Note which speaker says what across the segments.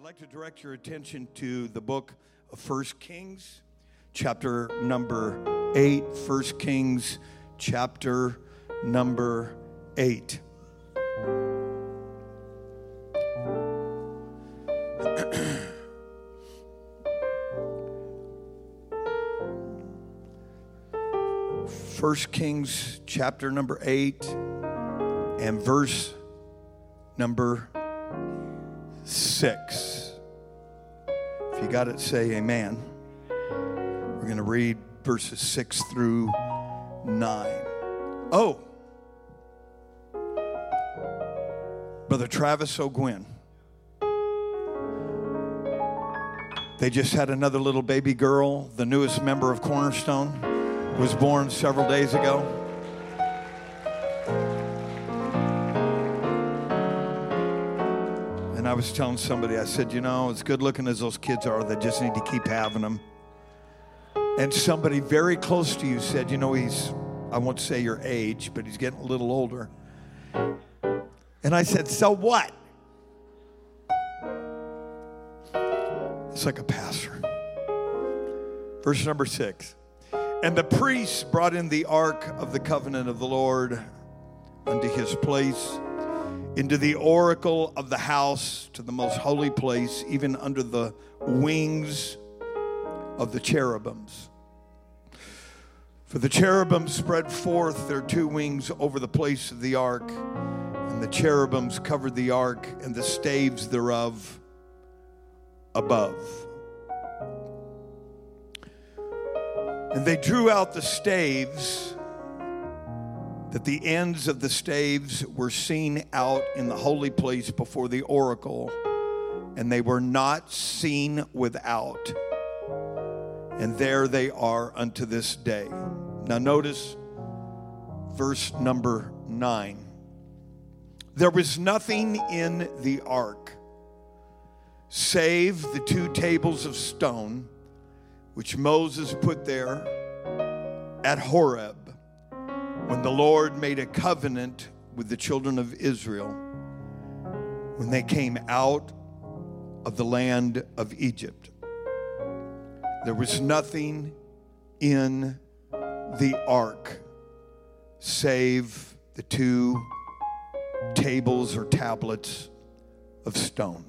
Speaker 1: I'd like to direct your attention to the book of First Kings, chapter number 8. First Kings, chapter number 8. First Kings chapter number 8 and verse number 6. If you got it, say amen. We're going to read verses 6 through 9. Oh, Brother Travis O'Gwen. They just had another little baby girl, the newest member of Cornerstone was born several days ago. I was telling somebody, I said, you know, as good looking as those kids are, they just need to keep having them. And somebody very close to you said, you know, he's, I won't say your age, but he's getting a little older. And I said, so what? It's like a pastor. Verse number six. And the priests brought in the ark of the covenant of the Lord unto his place, into the oracle of the house, to the most holy place, even under the wings of the cherubims. For the cherubim spread forth their two wings over the place of the ark, and the cherubims covered the ark and the staves thereof above. And they drew out the staves, that the ends of the staves were seen out in the holy place before the oracle, and they were not seen without. And there they are unto this day. Now, notice verse number nine. There was nothing in the ark save the two tables of stone which Moses put there at Horeb when the Lord made a covenant with the children of Israel when they came out of the land of Egypt. There was nothing in the ark save the two tables or tablets of stone.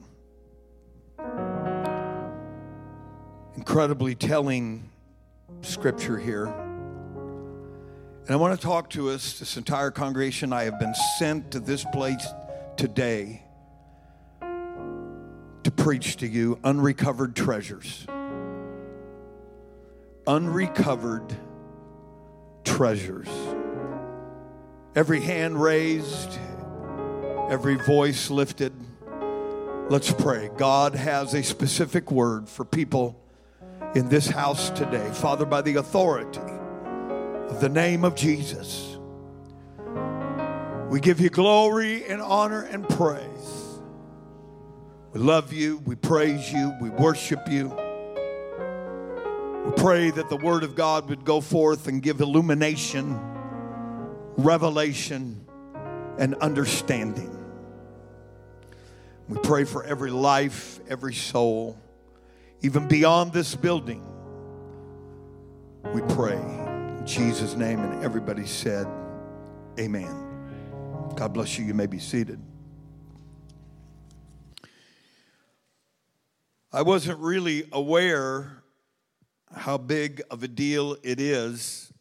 Speaker 1: incredibly telling scripture here. And I want to talk to us, this entire congregation. I have been sent to this place today to preach to you unrecovered treasures. Unrecovered treasures. Every hand raised, every voice lifted. Let's pray. God has a specific word for people in this house today. Father, by the authority of the name of Jesus, we give you glory and honor and praise. We love you, we praise you, we worship you. We pray that the Word of God would go forth and give illumination, revelation, and understanding. We pray for every life, every soul even beyond this building. We pray in Jesus' name, and everybody said, Amen. God bless you. You may be seated. I wasn't really aware how big of a deal it is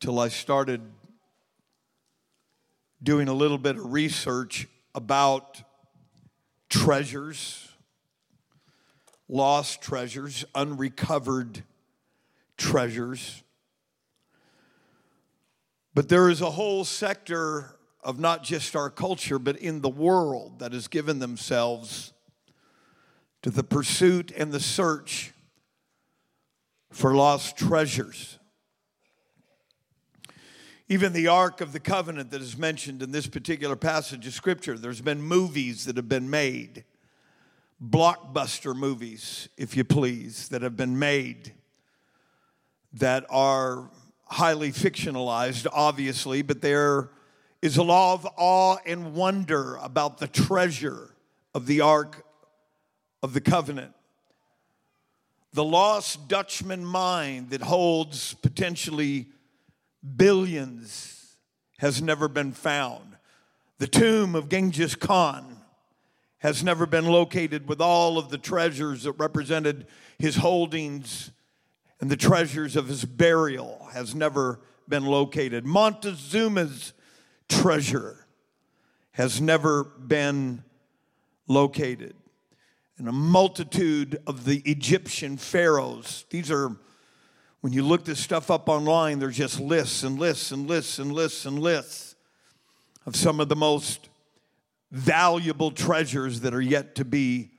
Speaker 1: till I started doing a little bit of research about treasures lost treasures, unrecovered treasures. But there is a whole sector of not just our culture, but in the world that has given themselves to the pursuit and the search for lost treasures. Even the Ark of the Covenant that is mentioned in this particular passage of Scripture, there's been movies that have been made blockbuster movies, if you please, that have been made that are highly fictionalized, obviously, but there is a law of awe and wonder about the treasure of the Ark of the covenant. The lost Dutchman mine that holds potentially billions has never been found. The tomb of Genghis Khan has never been located with all of the treasures that represented his holdings and the treasures of his burial has never been located. Montezuma's treasure has never been located. And a multitude of the Egyptian pharaohs, these are, when you look this stuff up online, there's just lists and lists and lists and lists and lists of some of the most valuable treasures that are yet to be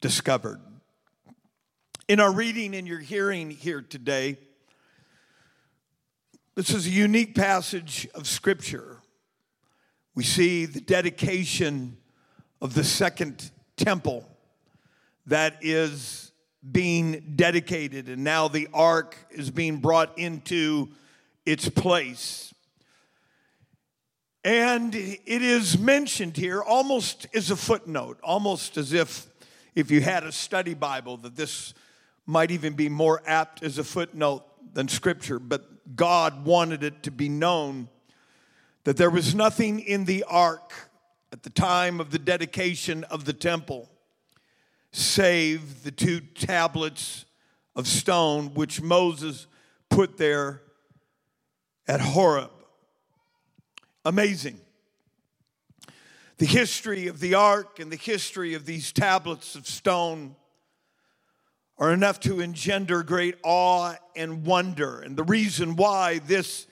Speaker 1: discovered. In our reading and your hearing here today, this is a unique passage of Scripture. We see the dedication of the second temple that is being dedicated, and now the ark is being brought into its place. And it is mentioned here almost as a footnote, almost as if if you had a study Bible, that this might even be more apt as a footnote than scripture. But God wanted it to be known that there was nothing in the ark at the time of the dedication of the temple save the two tablets of stone which Moses put there at Horeb. Amazing. The history of the ark and the history of these tablets of stone are enough to engender great awe and wonder. And the reason why this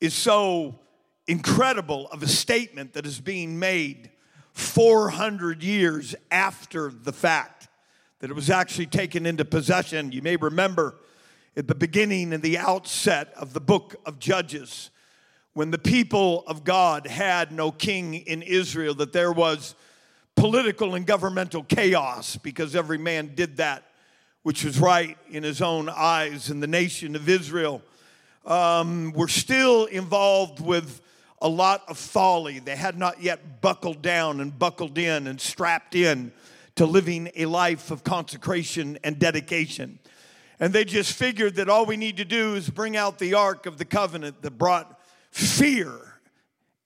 Speaker 1: is so incredible of a statement that is being made 400 years after the fact that it was actually taken into possession. You may remember at the beginning and the outset of the book of Judges, when the people of God had no king in Israel, that there was political and governmental chaos because every man did that which was right in his own eyes. And the nation of Israel um, were still involved with a lot of folly. They had not yet buckled down and buckled in and strapped in to living a life of consecration and dedication. And they just figured that all we need to do is bring out the Ark of the Covenant that brought fear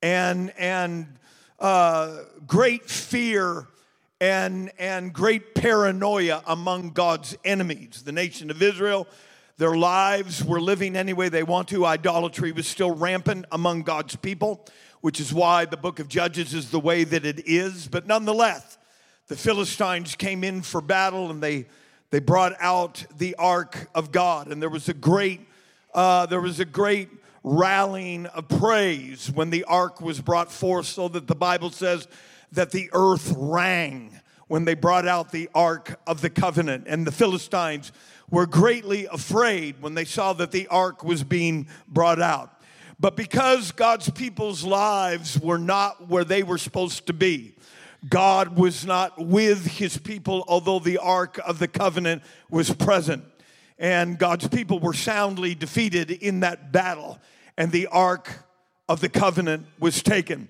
Speaker 1: and, and uh, great fear and, and great paranoia among God's enemies. The nation of Israel, their lives were living any way they want to. Idolatry was still rampant among God's people, which is why the book of Judges is the way that it is. But nonetheless, the Philistines came in for battle and they, they brought out the ark of God. And there was a great, uh, there was a great rallying of praise when the ark was brought forth, so that the Bible says that the earth rang when they brought out the ark of the covenant. And the Philistines were greatly afraid when they saw that the ark was being brought out. But because God's people's lives were not where they were supposed to be, God was not with his people, although the ark of the covenant was present. And God's people were soundly defeated in that battle, and the ark of the covenant was taken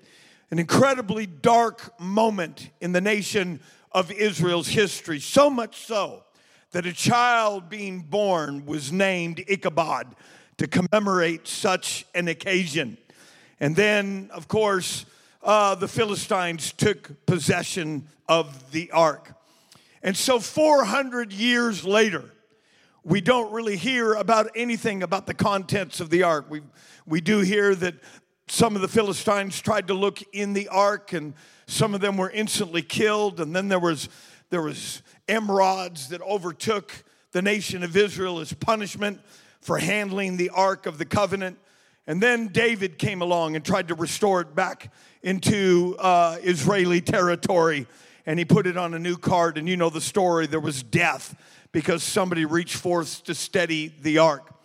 Speaker 1: an incredibly dark moment in the nation of Israel's history. So much so that a child being born was named Ichabod to commemorate such an occasion. And then, of course, uh, the Philistines took possession of the ark. And so, 400 years later, we don't really hear about anything about the contents of the ark. We, we do hear that some of the Philistines tried to look in the ark, and some of them were instantly killed. And then there was there was emerods that overtook the nation of Israel as punishment for handling the ark of the covenant. And then David came along and tried to restore it back into uh, Israeli territory, and he put it on a new cart. And you know the story. There was death because somebody reached forth to steady the ark.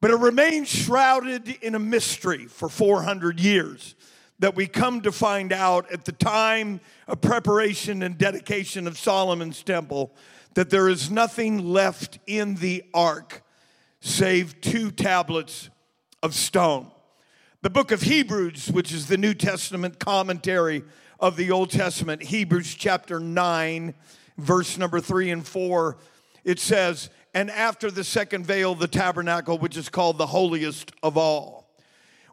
Speaker 1: But it remained shrouded in a mystery for 400 years that we come to find out at the time of preparation and dedication of Solomon's temple that there is nothing left in the ark save two tablets of stone. The book of Hebrews, which is the New Testament commentary of the Old Testament, Hebrews chapter 9 verse number three and four, it says, And after the second veil, the tabernacle, which is called the holiest of all,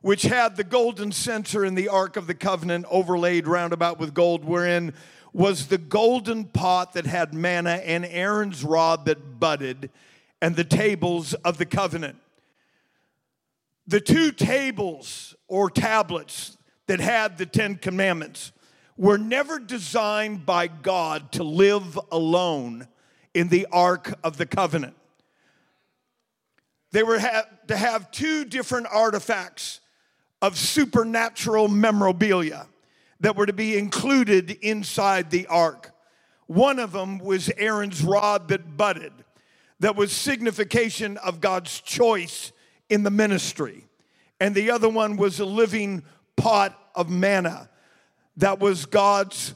Speaker 1: which had the golden censer and the ark of the covenant overlaid round about with gold, wherein was the golden pot that had manna and Aaron's rod that budded, and the tables of the covenant. The two tables or tablets that had the Ten Commandments were never designed by God to live alone in the Ark of the Covenant. They were ha- to have two different artifacts of supernatural memorabilia that were to be included inside the ark. One of them was Aaron's rod that budded, that was signification of God's choice in the ministry. And the other one was a living pot of manna that was God's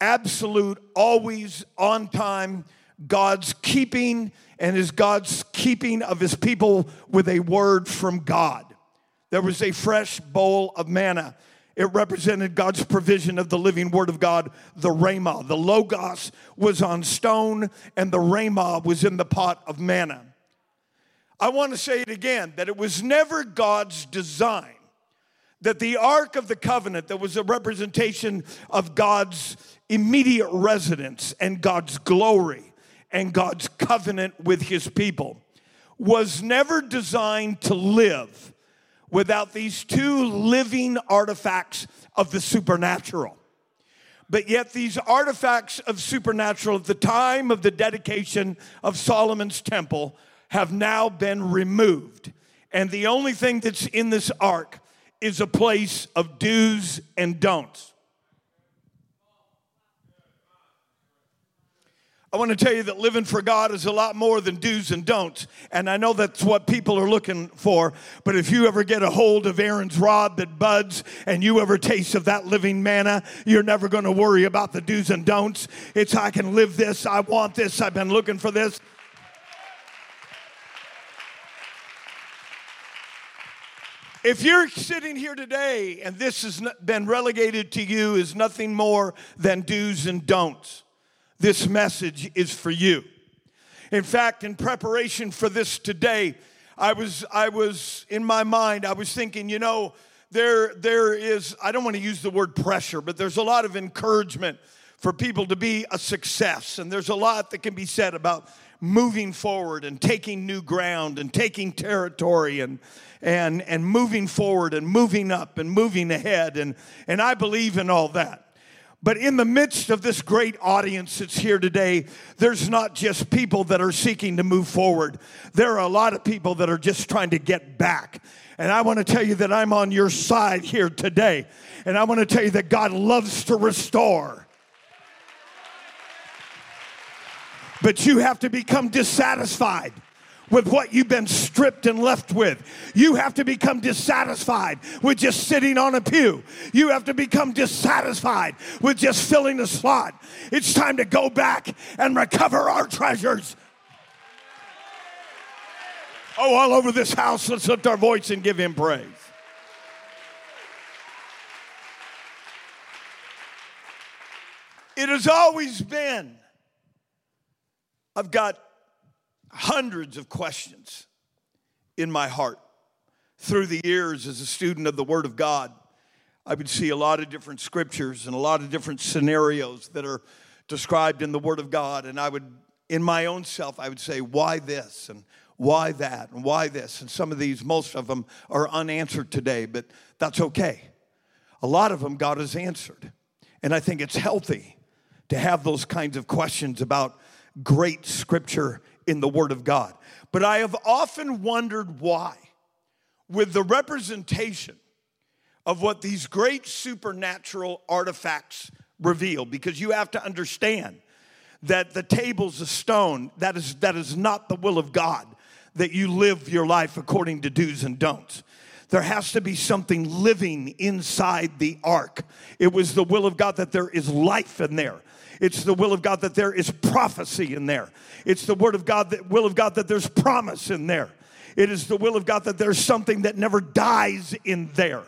Speaker 1: absolute, always on time, God's keeping, and is God's keeping of his people with a word from God. There was a fresh bowl of manna. It represented God's provision of the living word of God, the Rhema. The Logos was on stone, and the Rhema was in the pot of manna. I want to say it again that it was never God's design that the Ark of the Covenant, that was a representation of God's immediate residence and God's glory and God's covenant with his people, was never designed to live without these two living artifacts of the supernatural. But yet, these artifacts of supernatural at the time of the dedication of Solomon's temple have now been removed. And the only thing that's in this ark is a place of do's and don'ts. I want to tell you that living for God is a lot more than do's and don'ts. And I know that's what people are looking for. But if you ever get a hold of Aaron's rod that buds and you ever taste of that living manna, you're never going to worry about the do's and don'ts. It's, I can live this. I want this. I've been looking for this. If you're sitting here today and this has been relegated to you as nothing more than do's and don'ts, this message is for you. In fact, in preparation for this today, I was I was in my mind, I was thinking, you know, there there is I don't want to use the word pressure, but there's a lot of encouragement for people to be a success and there's a lot that can be said about moving forward and taking new ground and taking territory and and, and moving forward and moving up and moving ahead. And, and I believe in all that. But in the midst of this great audience that's here today, there's not just people that are seeking to move forward. There are a lot of people that are just trying to get back. And I want to tell you that I'm on your side here today. And I want to tell you that God loves to restore. But you have to become dissatisfied with what you've been stripped and left with. You have to become dissatisfied with just sitting on a pew. You have to become dissatisfied with just filling the slot. It's time to go back and recover our treasures. Oh, all over this house, let's lift our voice and give him praise. It has always been, I've got hundreds of questions in my heart. Through the years, as a student of the Word of God, I would see a lot of different scriptures and a lot of different scenarios that are described in the Word of God. And I would, in my own self, I would say, why this and why that and why this? And some of these, most of them, are unanswered today, but that's okay. A lot of them God has answered. And I think it's healthy to have those kinds of questions about great scripture in the Word of God. But I have often wondered why, with the representation of what these great supernatural artifacts reveal, because you have to understand that the tables of stone, that is, that is not the will of God, that you live your life according to do's and don'ts. There has to be something living inside the ark. It was the will of God that there is life in there. It's the will of God that there is prophecy in there. It's the word of God that will of God that there's promise in there. It is the will of God that there's something that never dies in there.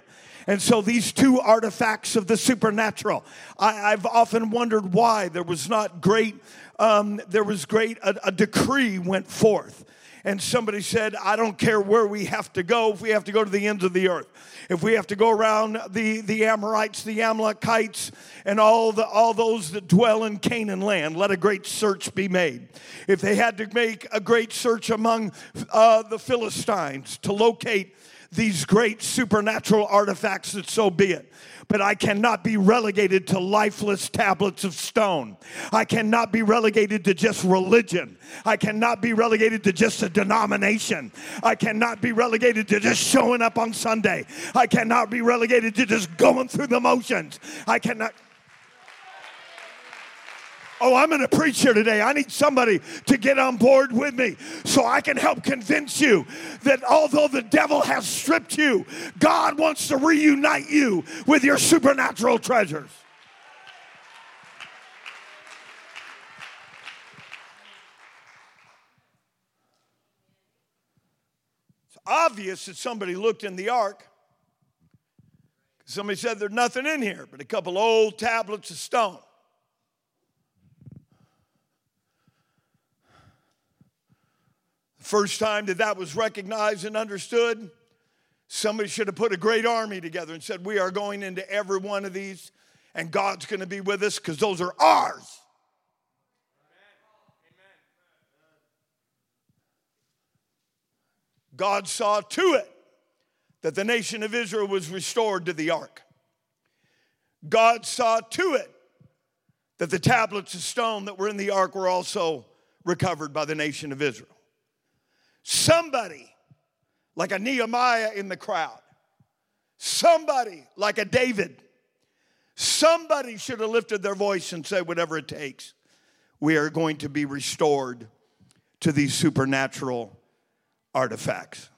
Speaker 1: And so these two artifacts of the supernatural, I, have often wondered why there was not great, um, there was great, a, a decree went forth and somebody said, I don't care where we have to go, if we have to go to the ends of the earth, if we have to go around the, the Amorites, the Amalekites, and all, the, all those that dwell in Canaan land, let a great search be made. If they had to make a great search among uh, the Philistines to locate these great supernatural artifacts, that so be it but I cannot be relegated to lifeless tablets of stone. I cannot be relegated to just religion. I cannot be relegated to just a denomination. I cannot be relegated to just showing up on Sunday. I cannot be relegated to just going through the motions. I cannot. Oh, I'm going to preach here today. I need somebody to get on board with me so I can help convince you that although the devil has stripped you, God wants to reunite you with your supernatural treasures. It's obvious that somebody looked in the ark. Somebody said there's nothing in here but a couple old tablets of stone. First time that that was recognized and understood, somebody should have put a great army together and said, We are going into every one of these, and God's going to be with us because those are ours. God saw to it that the nation of Israel was restored to the ark. God saw to it that the tablets of stone that were in the ark were also recovered by the nation of Israel. Somebody like a Nehemiah in the crowd, somebody like a David, somebody should have lifted their voice and said, whatever it takes, we are going to be restored to these supernatural artifacts.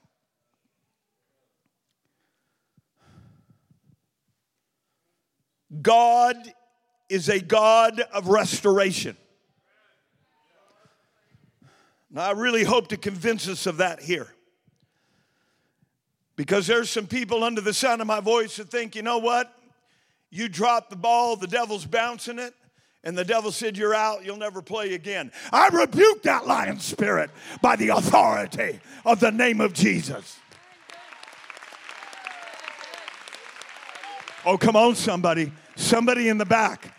Speaker 1: God is a God of restoration. Now, I really hope to convince us of that here. Because there's some people under the sound of my voice that think, you know what? You drop the ball, the devil's bouncing it, and the devil said, You're out, you'll never play again. I rebuke that lion spirit by the authority of the name of Jesus. Oh, come on, somebody. Somebody in the back.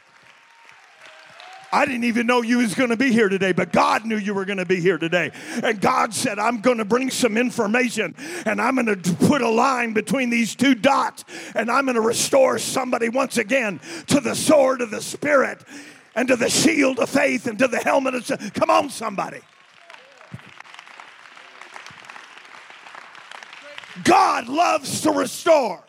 Speaker 1: I didn't even know you was going to be here today, but God knew you were going to be here today. And God said, I'm going to bring some information and I'm going to put a line between these two dots and I'm going to restore somebody once again to the sword of the Spirit and to the shield of faith and to the helmet of. Come on, somebody. God loves to restore.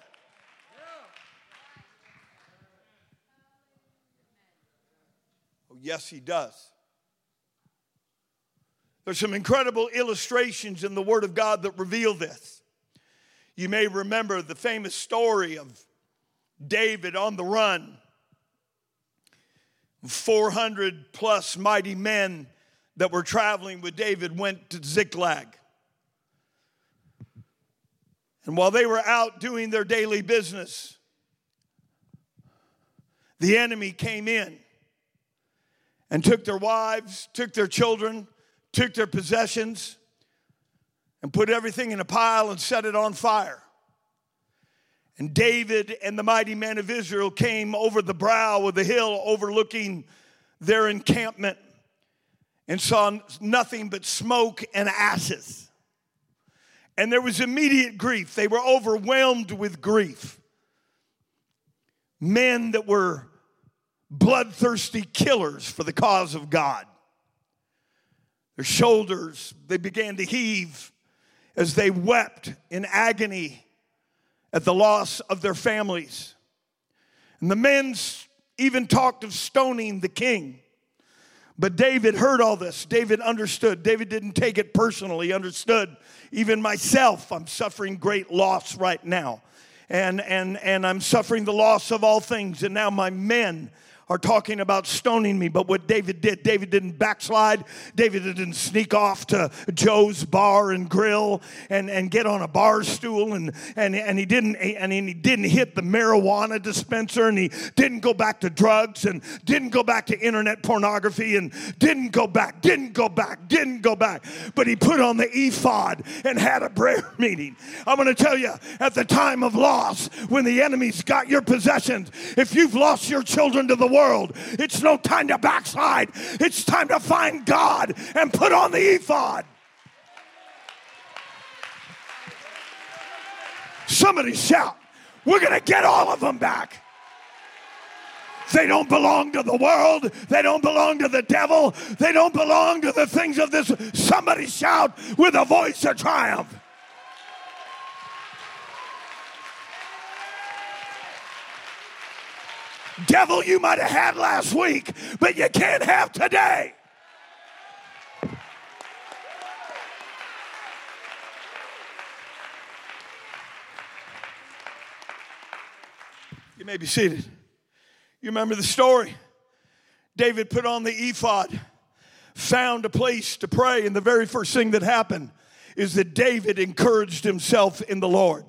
Speaker 1: Yes, he does. There's some incredible illustrations in the Word of God that reveal this. You may remember the famous story of David on the run. 400 plus mighty men that were traveling with David went to Ziklag. And while they were out doing their daily business, the enemy came in and took their wives, took their children, took their possessions, and put everything in a pile and set it on fire. And David and the mighty men of Israel came over the brow of the hill overlooking their encampment and saw nothing but smoke and ashes. And there was immediate grief. They were overwhelmed with grief. Men that were bloodthirsty killers for the cause of God. Their shoulders, they began to heave as they wept in agony at the loss of their families. And the men even talked of stoning the king. But David heard all this. David understood. David didn't take it personally. He understood. Even myself, I'm suffering great loss right now. And, and, and I'm suffering the loss of all things. And now my men are talking about stoning me, but what David did, David didn't backslide. David didn't sneak off to Joe's bar and grill and, and get on a bar stool and, and, and he didn't and he didn't hit the marijuana dispenser and he didn't go back to drugs and didn't go back to internet pornography and didn't go back, didn't go back, didn't go back. But he put on the ephod and had a prayer meeting. I'm gonna tell you, at the time of loss, when the enemy's got your possessions, if you've lost your children to the world, world. It's no time to backslide. It's time to find God and put on the ephod. Somebody shout, We're going to get all of them back. They don't belong to the world. They don't belong to the devil. They don't belong to the things of this. Somebody shout with a voice of triumph. Devil, you might have had last week, but you can't have today. You may be seated. You remember the story. David put on the ephod, found a place to pray, and the very first thing that happened is that David encouraged himself in the Lord.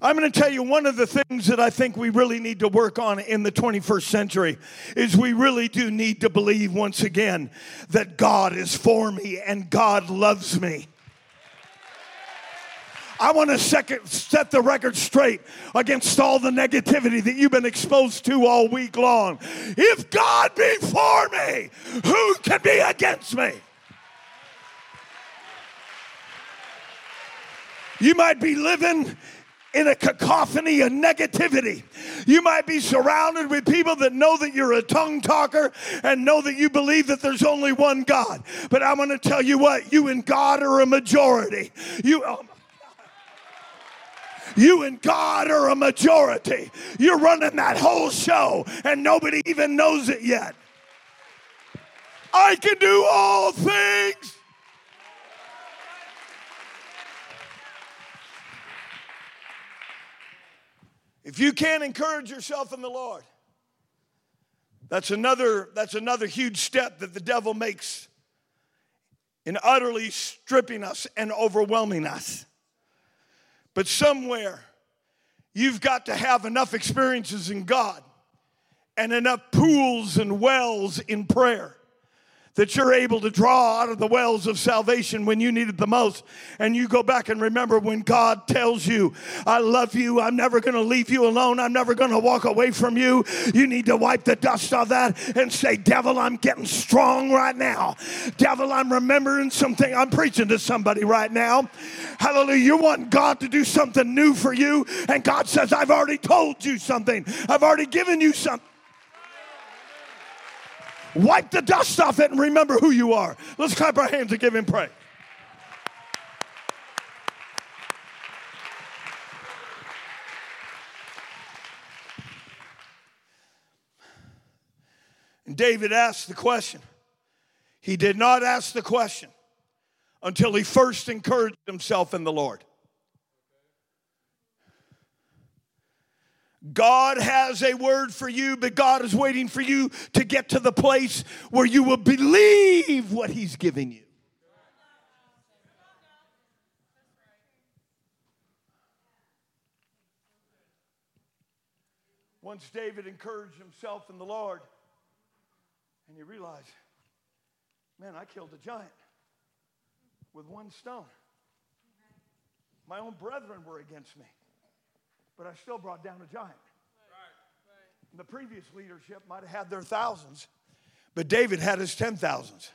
Speaker 1: I'm going to tell you one of the things that I think we really need to work on in the 21st century is we really do need to believe once again that God is for me and God loves me. I want to set the record straight against all the negativity that you've been exposed to all week long. If God be for me, who can be against me? You might be living in a cacophony of negativity. You might be surrounded with people that know that you're a tongue talker and know that you believe that there's only one God. But I'm going to tell you what, you and God are a majority. You. Oh you and God are a majority. You're running that whole show and nobody even knows it yet. I can do all things If you can't encourage yourself in the Lord, that's another, that's another huge step that the devil makes in utterly stripping us and overwhelming us. But somewhere, you've got to have enough experiences in God and enough pools and wells in prayer that you're able to draw out of the wells of salvation when you need it the most. And you go back and remember when God tells you, I love you, I'm never going to leave you alone, I'm never going to walk away from you. You need to wipe the dust off that and say, Devil, I'm getting strong right now. Devil, I'm remembering something. I'm preaching to somebody right now. Hallelujah. You want God to do something new for you, and God says, I've already told you something, I've already given you something. Wipe the dust off it and remember who you are. Let's clap our hands and give him praise. And David asked the question. He did not ask the question until he first encouraged himself in the Lord. God has a word for you, but God is waiting for you to get to the place where you will believe what He's giving you. Once David encouraged himself in the Lord, and he realized, man, I killed a giant with one stone. My own brethren were against me but I still brought down a giant. The previous leadership might have had their thousands, but David had his ten thousands.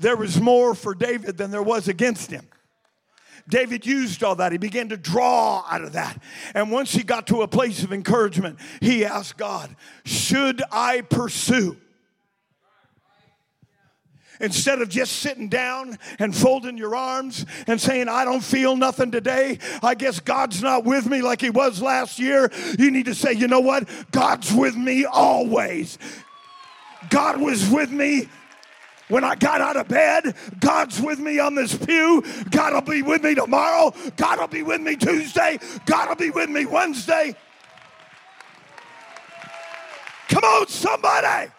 Speaker 1: There was more for David than there was against him. David used all that. He began to draw out of that. And once he got to a place of encouragement, he asked God, Should I pursue? Instead of just sitting down and folding your arms and saying, I don't feel nothing today, I guess God's not with me like He was last year, you need to say, you know what? God's with me always. God was with me when I got out of bed. God's with me on this pew. God will be with me tomorrow. God will be with me Tuesday. God will be with me Wednesday. Come on, somebody.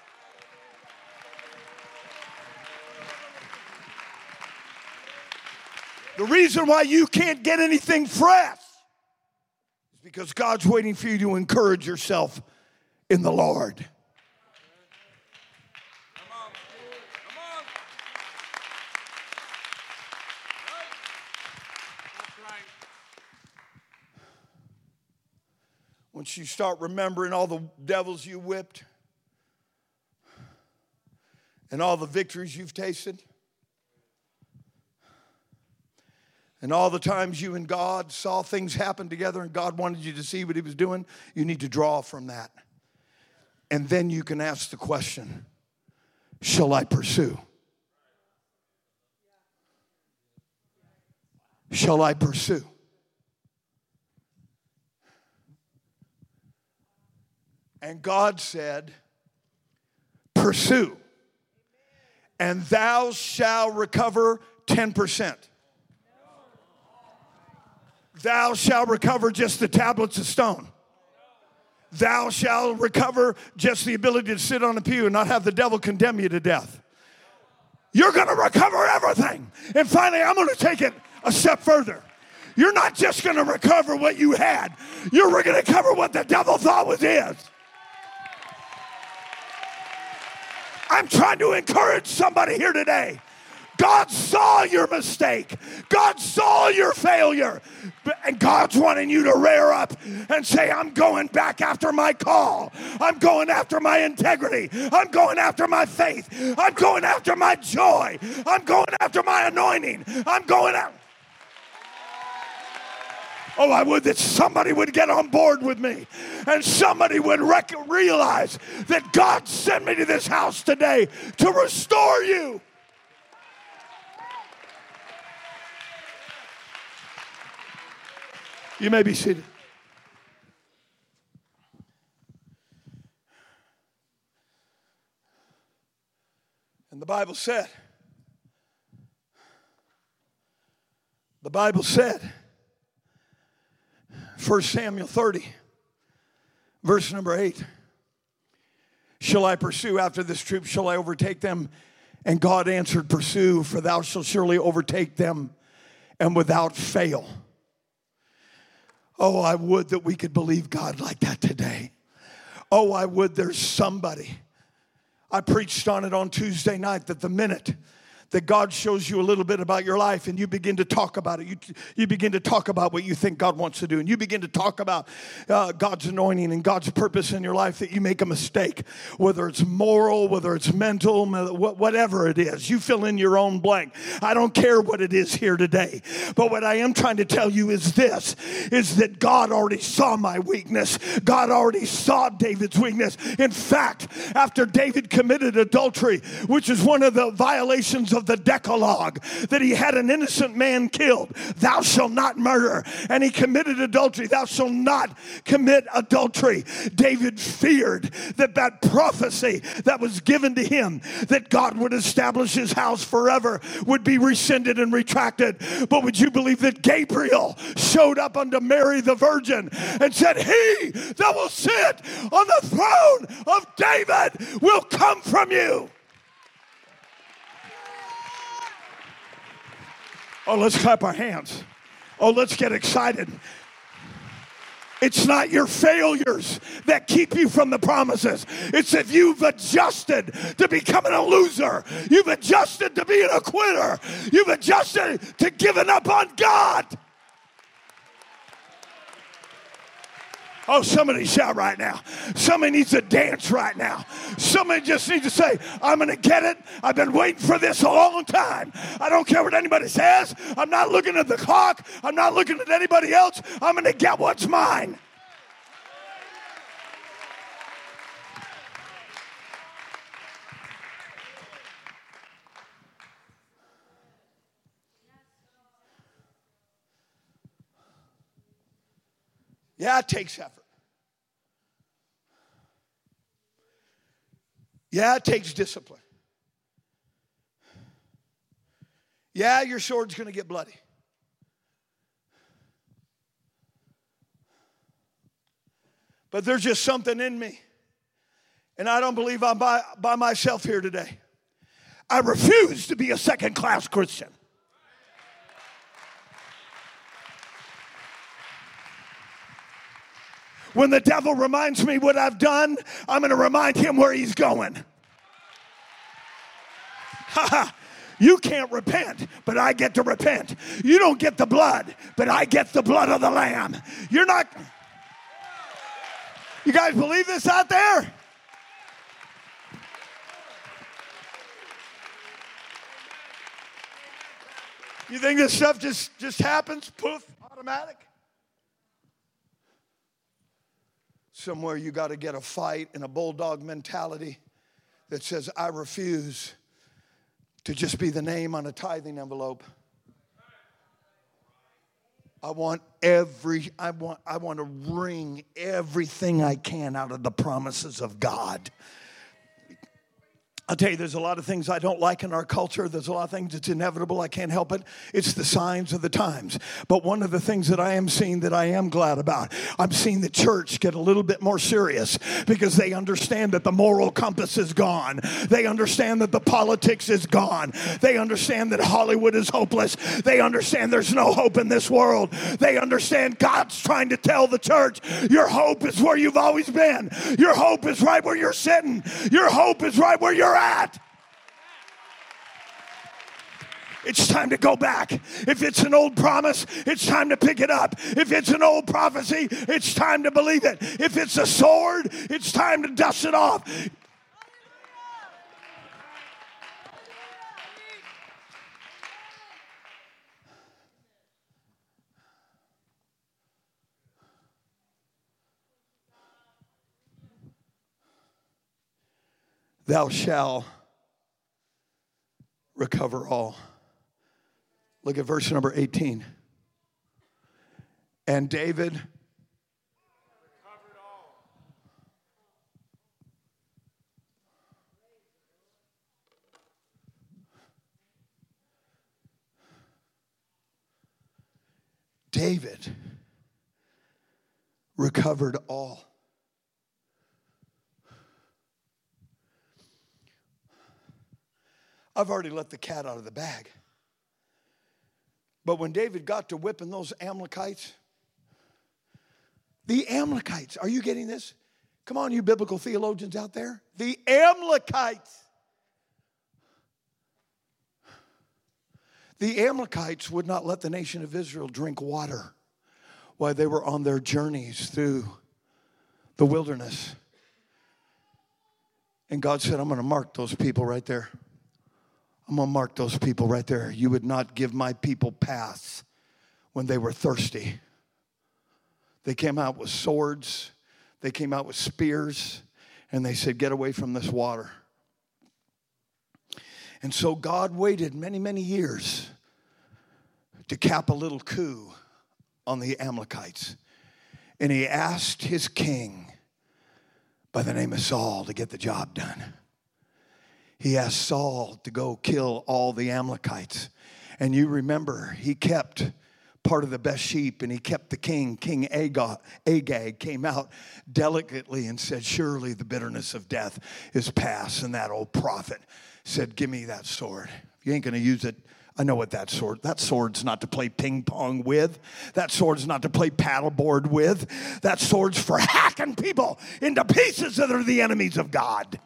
Speaker 1: The reason why you can't get anything fresh is because God's waiting for you to encourage yourself in the Lord. Once you start remembering all the devils you whipped and all the victories you've tasted, and all the times you and God saw things happen together and God wanted you to see what He was doing, you need to draw from that. And then you can ask the question Shall I pursue? Shall I pursue? And God said, Pursue, and thou shalt recover 10%. Thou shalt recover just the tablets of stone. Thou shalt recover just the ability to sit on a pew and not have the devil condemn you to death. You're gonna recover everything. And finally, I'm gonna take it a step further. You're not just gonna recover what you had, you're gonna recover what the devil thought was his. I'm trying to encourage somebody here today. God saw your mistake. God saw your failure. And God's wanting you to rear up and say, I'm going back after my call. I'm going after my integrity. I'm going after my faith. I'm going after my joy. I'm going after my anointing. I'm going out. Oh, I would that somebody would get on board with me and somebody would rec- realize that God sent me to this house today to restore you. You may be seated. And the Bible said, the Bible said, 1 Samuel 30, verse number 8. Shall I pursue after this troop? Shall I overtake them? And God answered, Pursue, for thou shalt surely overtake them and without fail. Oh, I would that we could believe God like that today. Oh, I would there's somebody. I preached on it on Tuesday night that the minute that God shows you a little bit about your life and you begin to talk about it. You, you begin to talk about what you think God wants to do. And you begin to talk about uh, God's anointing and God's purpose in your life that you make a mistake, whether it's moral, whether it's mental, whatever it is. You fill in your own blank. I don't care what it is here today. But what I am trying to tell you is this, is that God already saw my weakness. God already saw David's weakness. In fact, after David committed adultery, which is one of the violations of of the Decalogue that he had an innocent man killed. Thou shalt not murder. And he committed adultery. Thou shalt not commit adultery. David feared that that prophecy that was given to him that God would establish his house forever would be rescinded and retracted. But would you believe that Gabriel showed up unto Mary the Virgin and said, He that will sit on the throne of David will come from you. Oh, let's clap our hands. Oh, let's get excited. It's not your failures that keep you from the promises. It's if you've adjusted to becoming a loser. You've adjusted to being a quitter. You've adjusted to giving up on God. Oh, somebody shout right now. Somebody needs to dance right now. Somebody just needs to say, I'm going to get it. I've been waiting for this a long time. I don't care what anybody says. I'm not looking at the clock. I'm not looking at anybody else. I'm going to get what's mine. Yeah, it takes effort. Yeah, it takes discipline. Yeah, your sword's going to get bloody. But there's just something in me. And I don't believe I'm by, by myself here today. I refuse to be a second class Christian. When the devil reminds me what I've done, I'm going to remind him where he's going. Ha. You can't repent, but I get to repent. You don't get the blood, but I get the blood of the Lamb. You're not. You guys believe this out there? You think this stuff just, just happens, poof, automatic? Somewhere you got to get a fight and a bulldog mentality that says, I refuse to just be the name on a tithing envelope. I want every I want I want to wring everything I can out of the promises of God. I'll tell you, there's a lot of things I don't like in our culture. There's a lot of things that's inevitable. I can't help it. It's the signs of the times. But one of the things that I am seeing that I am glad about, I'm seeing the church get a little bit more serious because they understand that the moral compass is gone. They understand that the politics is gone. They understand that Hollywood is hopeless. They understand there's no hope in this world. They understand God's trying to tell the church, your hope is where you've always been. Your hope is right where you're sitting. Your hope is right where you're at. It's time to go back. If it's an old promise, it's time to pick it up. If it's an old prophecy, it's time to believe it. If it's a sword, it's time to dust it off. Thou shalt recover all. Look at verse number 18. And David David recovered all. I've already let the cat out of the bag. But when David got to whipping those Amalekites, the Amalekites, are you getting this? Come on, you biblical theologians out there. The Amalekites. The Amalekites would not let the nation of Israel drink water while they were on their journeys through the wilderness. And God said, I'm going to mark those people right there. I'm going to mark those people right there. You would not give my people paths when they were thirsty. They came out with swords, they came out with spears, and they said, Get away from this water. And so God waited many, many years to cap a little coup on the Amalekites. And he asked his king by the name of Saul to get the job done he asked Saul to go kill all the Amalekites. And you remember, he kept part of the best sheep and he kept the king. King Agag, Agag came out delicately and said, Surely the bitterness of death is past. And that old prophet said, Give me that sword. You ain't going to use it. I know what that sword. That sword's not to play ping pong with. That sword's not to play paddleboard with. That sword's for hacking people into pieces that are the enemies of God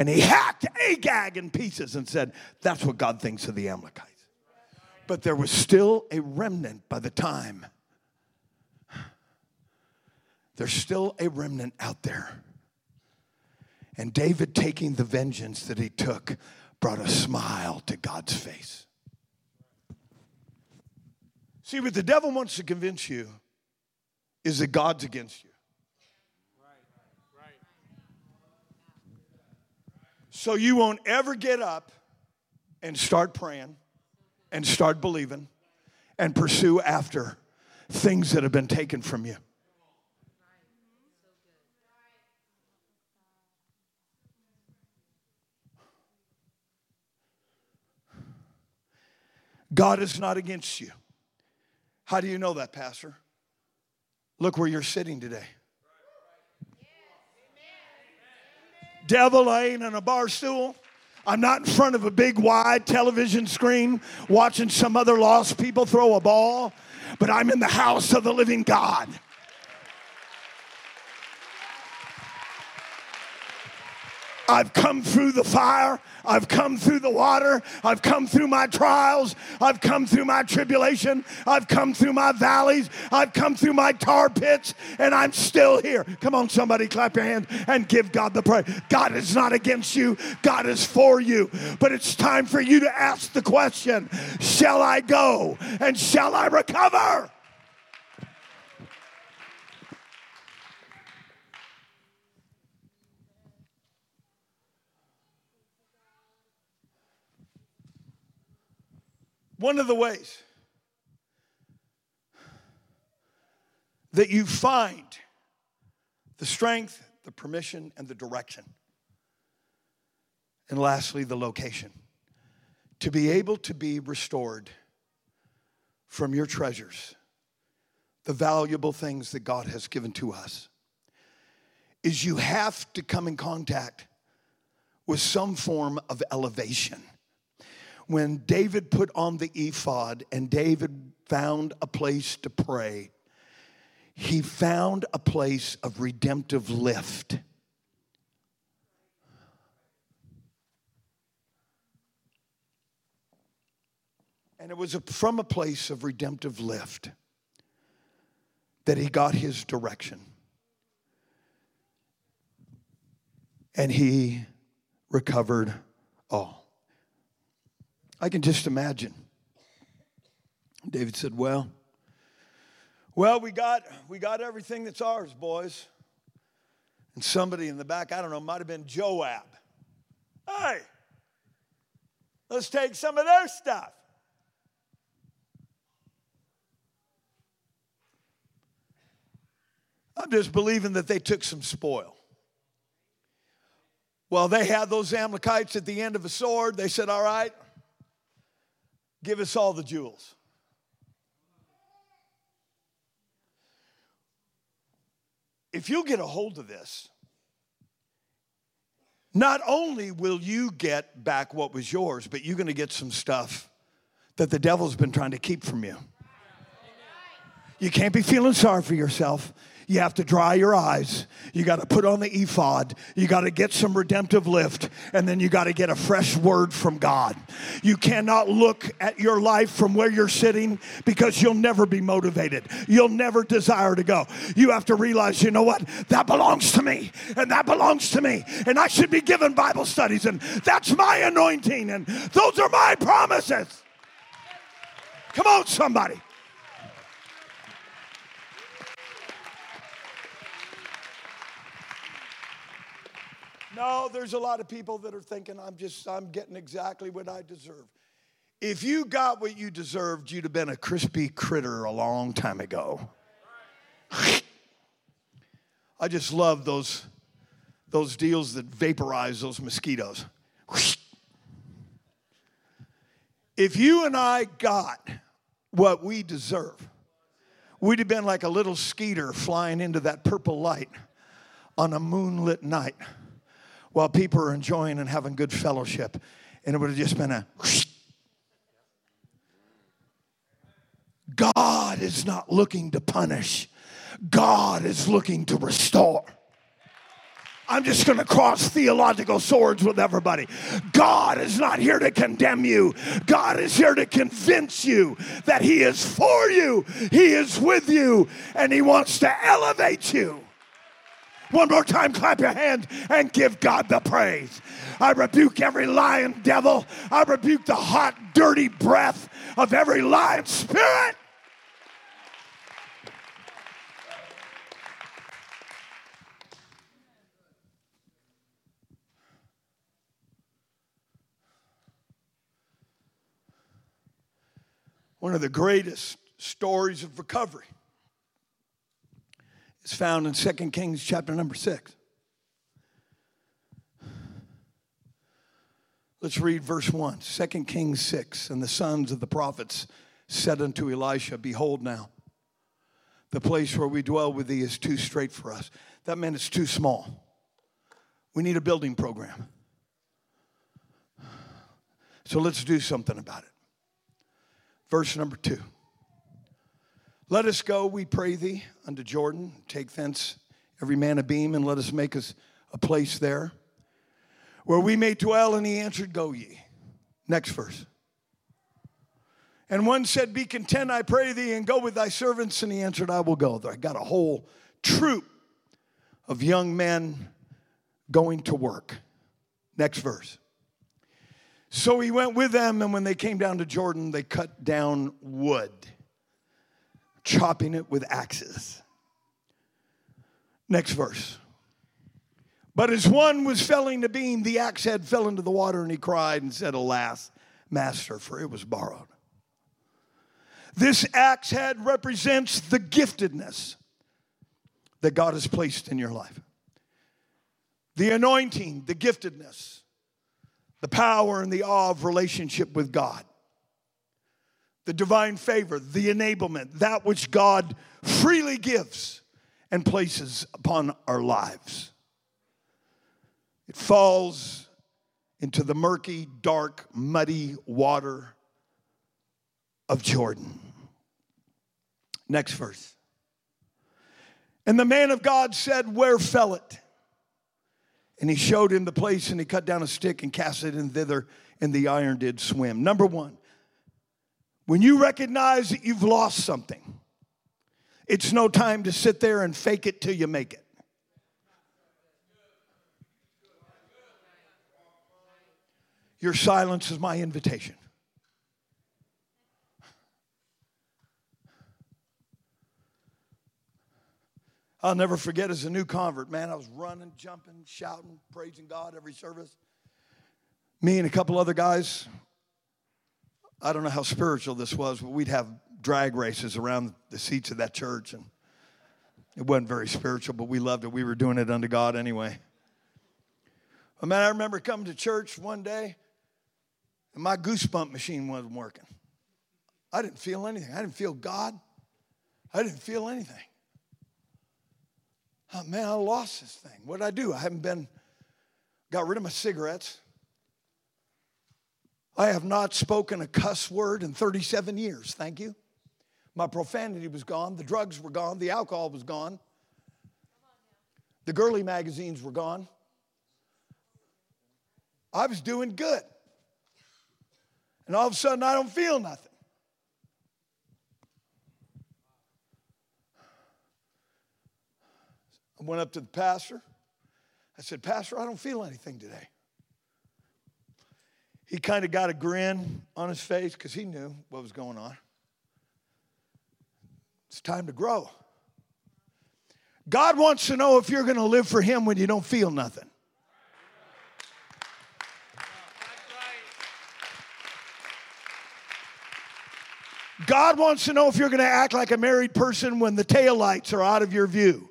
Speaker 1: and he hacked Agag in pieces and said, That's what God thinks of the Amalekites. But there was still a remnant by the time. There's still a remnant out there. And David, taking the vengeance that he took, brought a smile to God's face. See, what the devil wants to convince you is that God's against you. So you won't ever get up and start praying and start believing and pursue after things that have been taken from you. God is not against you. How do you know that, Pastor? Look where you're sitting today. Devil, I ain't on a bar stool. I'm not in front of a big wide television screen watching some other lost people throw a ball, but I'm in the house of the living God. I've come through the fire. I've come through the water. I've come through my trials. I've come through my tribulation. I've come through my valleys. I've come through my tar pits, and I'm still here. Come on, somebody, clap your hands and give God the praise. God is not against you, God is for you. But it's time for you to ask the question Shall I go and shall I recover? One of the ways that you find the strength, the permission, and the direction. And lastly, the location. To be able to be restored from your treasures, the valuable things that God has given to us, is you have to come in contact with some form of elevation when David put on the ephod and David found a place to pray, he found a place of redemptive lift. And it was from a place of redemptive lift that he got his direction. And he recovered all. I can just imagine. David said, Well, well, we got we got everything that's ours, boys. And somebody in the back, I don't know, might have been Joab. Hey, let's take some of their stuff. I'm just believing that they took some spoil. Well, they had those Amalekites at the end of a sword. They said, All right, Give us all the jewels. If you get a hold of this, not only will you get back what was yours, but you're going to get some stuff that the devil's been trying to keep from you. You can't be feeling sorry for yourself. You have to dry your eyes. You got to put on the ephod. You got to get some redemptive lift. And then you got to get a fresh word from God. You cannot look at your life from where you're sitting because you'll never be motivated. You'll never desire to go. You have to realize, you know what? That belongs to me. And that belongs to me. And I should be given Bible studies. And that's my anointing. And those are my promises. Come on, somebody. No, there's a lot of people that are thinking I'm just I'm getting exactly what I deserve. If you got what you deserved, you'd have been a crispy critter a long time ago. I just love those those deals that vaporize those mosquitoes. If you and I got what we deserve, we'd have been like a little skeeter flying into that purple light on a moonlit night while people are enjoying and having good fellowship. And it would have just been a. God is not looking to punish, God is looking to restore. I'm just going to cross theological swords with everybody. God is not here to condemn you. God is here to convince you that He is for you, He is with you, and He wants to elevate you. One more time, clap your hand and give God the praise. I rebuke every lying devil. I rebuke the hot, dirty breath of every lying spirit. One of the greatest stories of recovery is found in 2 Kings chapter number 6. Let's read verse 1. 2 Kings 6. And the sons of the prophets said unto Elisha, Behold now, the place where we dwell with thee is too straight for us. That meant it's too small. We need a building program. So let's do something about it. Verse number 2. Let us go, we pray thee, unto Jordan. Take thence every man a beam, and let us make us a place there. where we may dwell, and he answered, Go ye. Next verse. And one said, Be content, I pray thee, and go with thy servants. And he answered, I will go. I got a whole troop of young men going to work. Next verse. So he went with them, and when they came down to Jordan, they cut down wood, chopping it with axes. Next verse. But as one was felling the beam, the axe head fell into the water, and he cried and said, Alas, master, for it was borrowed. This axe head represents the giftedness that God has placed in your life. The anointing, the giftedness, the power and the awe of relationship with God. The divine favor, the enablement, that which God freely gives and places upon our lives. It falls into the murky, dark, muddy water of Jordan. Next verse. And the man of God said, Where fell it? And he showed him the place, and he cut down a stick and cast it in thither, and the iron did swim. Number one, when you recognize that you've lost something, it's no time to sit there and fake it till you make it. Your silence is my invitation. I'll never forget as a new convert, man, I was running, jumping, shouting, praising God every service. Me and a couple other guys, I don't know how spiritual this was, but we'd have drag races around the seats of that church. And it wasn't very spiritual, but we loved it. We were doing it unto God anyway. But man, I remember coming to church one day and my goosebump machine wasn't working. I didn't feel anything. I didn't feel God. I didn't feel anything. Oh, man, I lost this thing. What did I do? I haven't been, got rid of my cigarettes. I have not spoken a cuss word in 37 years. Thank you. My profanity was gone. The drugs were gone. The alcohol was gone. The girly magazines were gone. I was doing good. And all of a sudden, I don't feel nothing. I went up to the pastor. I said, Pastor, I don't feel anything today. He kind of got a grin on his face because he knew what was going on. It's time to grow. God wants to know if you're going to live for Him when you don't feel nothing. God wants to know if you're going to act like a married person when the taillights are out of your view.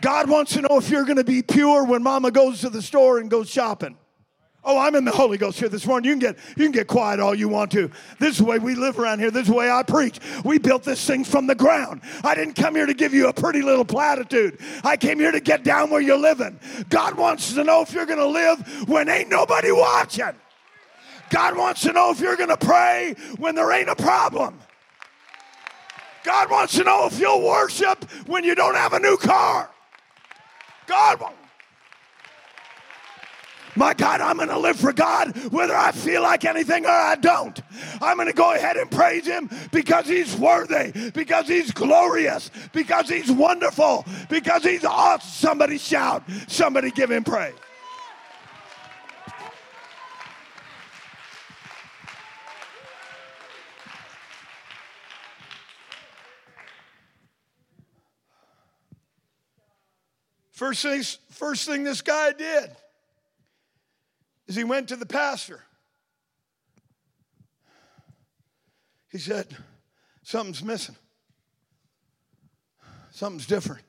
Speaker 1: God wants to know if you're going to be pure when mama goes to the store and goes shopping. Oh, I'm in the Holy Ghost here this morning. You can get you can get quiet all you want to. This is the way we live around here. This is the way I preach. We built this thing from the ground. I didn't come here to give you a pretty little platitude. I came here to get down where you're living. God wants to know if you're going to live when ain't nobody watching. God wants to know if you're going to pray when there ain't a problem. God wants to know if you'll worship when you don't have a new car. God. My God, I'm going to live for God whether I feel like anything or I don't. I'm going to go ahead and praise Him because He's worthy, because He's glorious, because He's wonderful, because He's awesome. Somebody shout, somebody give Him praise. First thing, first thing this guy did is he went to the pastor. He said, Something's missing. Something's different.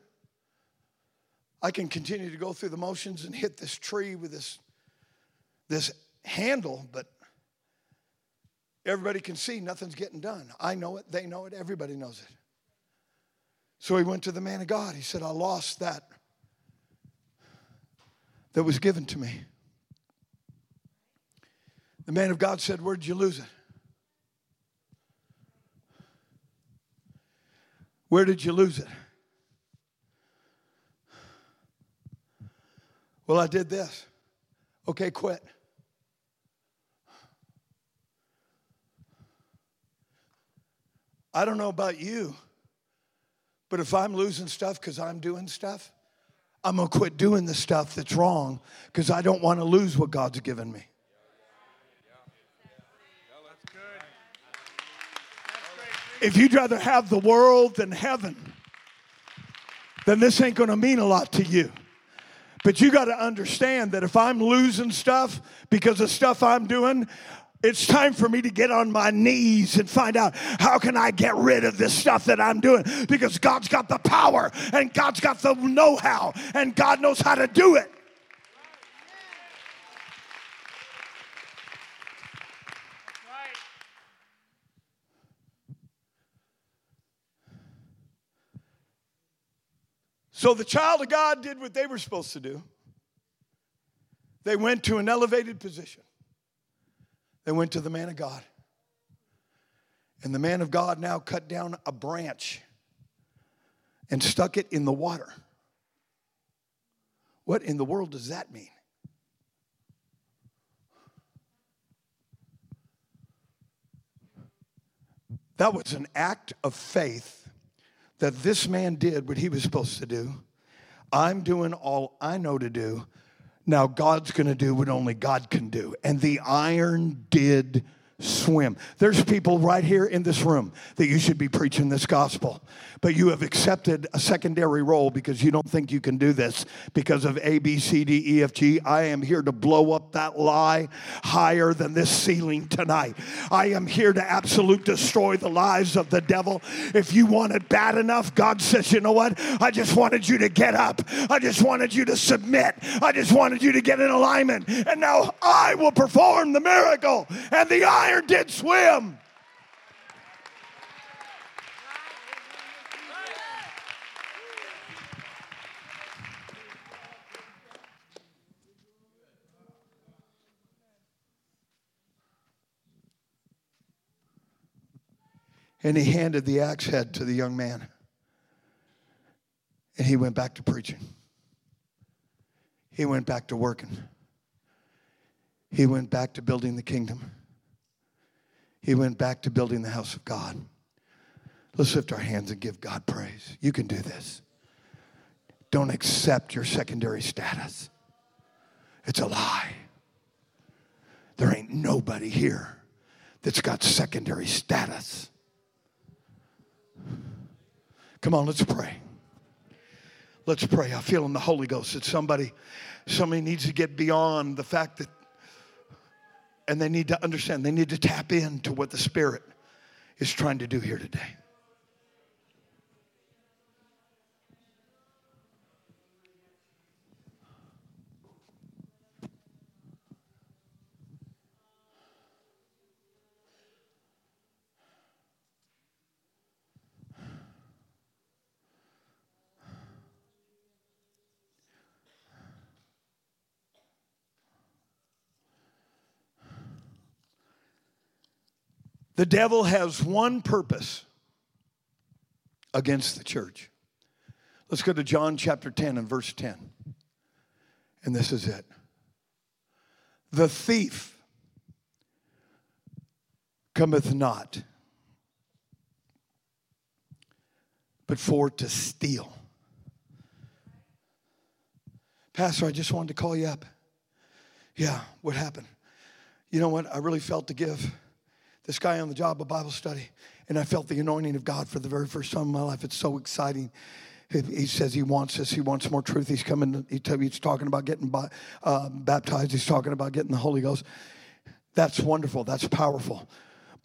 Speaker 1: I can continue to go through the motions and hit this tree with this, this handle, but everybody can see nothing's getting done. I know it, they know it, everybody knows it. So he went to the man of God. He said, I lost that that was given to me. The man of God said, Where'd you lose it? Where did you lose it? Well, I did this. Okay, quit. I don't know about you, but if I'm losing stuff because I'm doing stuff, I'm going to quit doing the stuff that's wrong because I don't want to lose what God's given me. If you'd rather have the world than heaven, then this ain't going to mean a lot to you. But you got to understand that if I'm losing stuff because of stuff I'm doing, it's time for me to get on my knees and find out how can I get rid of this stuff that I'm doing because God's got the power and God's got the know-how and God knows how to do it. So the child of God did what they were supposed to do. They went to an elevated position. They went to the man of God. And the man of God now cut down a branch and stuck it in the water. What in the world does that mean? That was an act of faith that this man did what he was supposed to do. I'm doing all I know to do. Now God's going to do what only God can do. And the iron did swim. There's people right here in this room that you should be preaching this gospel, but you have accepted a secondary role because you don't think you can do this because of A, B, C, D, E, F, G. I am here to blow up that lie higher than this ceiling tonight. I am here to absolute destroy the lies of the devil. If you want it bad enough, God says, you know what? I just wanted you to get up. I just wanted you to submit. I just wanted you to get in alignment. And now I will perform the miracle. And the I iron did swim. And he handed the axe head to the young man. And he went back to preaching. He went back to working. He went back to building the kingdom he went back to building the house of God. Let's lift our hands and give God praise. You can do this. Don't accept your secondary status, it's a lie. There ain't nobody here that's got secondary status. Come on, let's pray. Let's pray. I feel in the Holy Ghost that somebody, somebody needs to get beyond the fact that and they need to understand, they need to tap into what the Spirit is trying to do here today. The devil has one purpose against the church. Let's go to John chapter 10 and verse 10. And this is it. The thief cometh not, but for to steal. Pastor, I just wanted to call you up. Yeah, what happened? You know what? I really felt to give this guy on the job of Bible study, and I felt the anointing of God for the very first time in my life. It's so exciting. He says he wants this. He wants more truth. He's coming. He he's talking about getting uh, baptized. He's talking about getting the Holy Ghost. That's wonderful. That's powerful.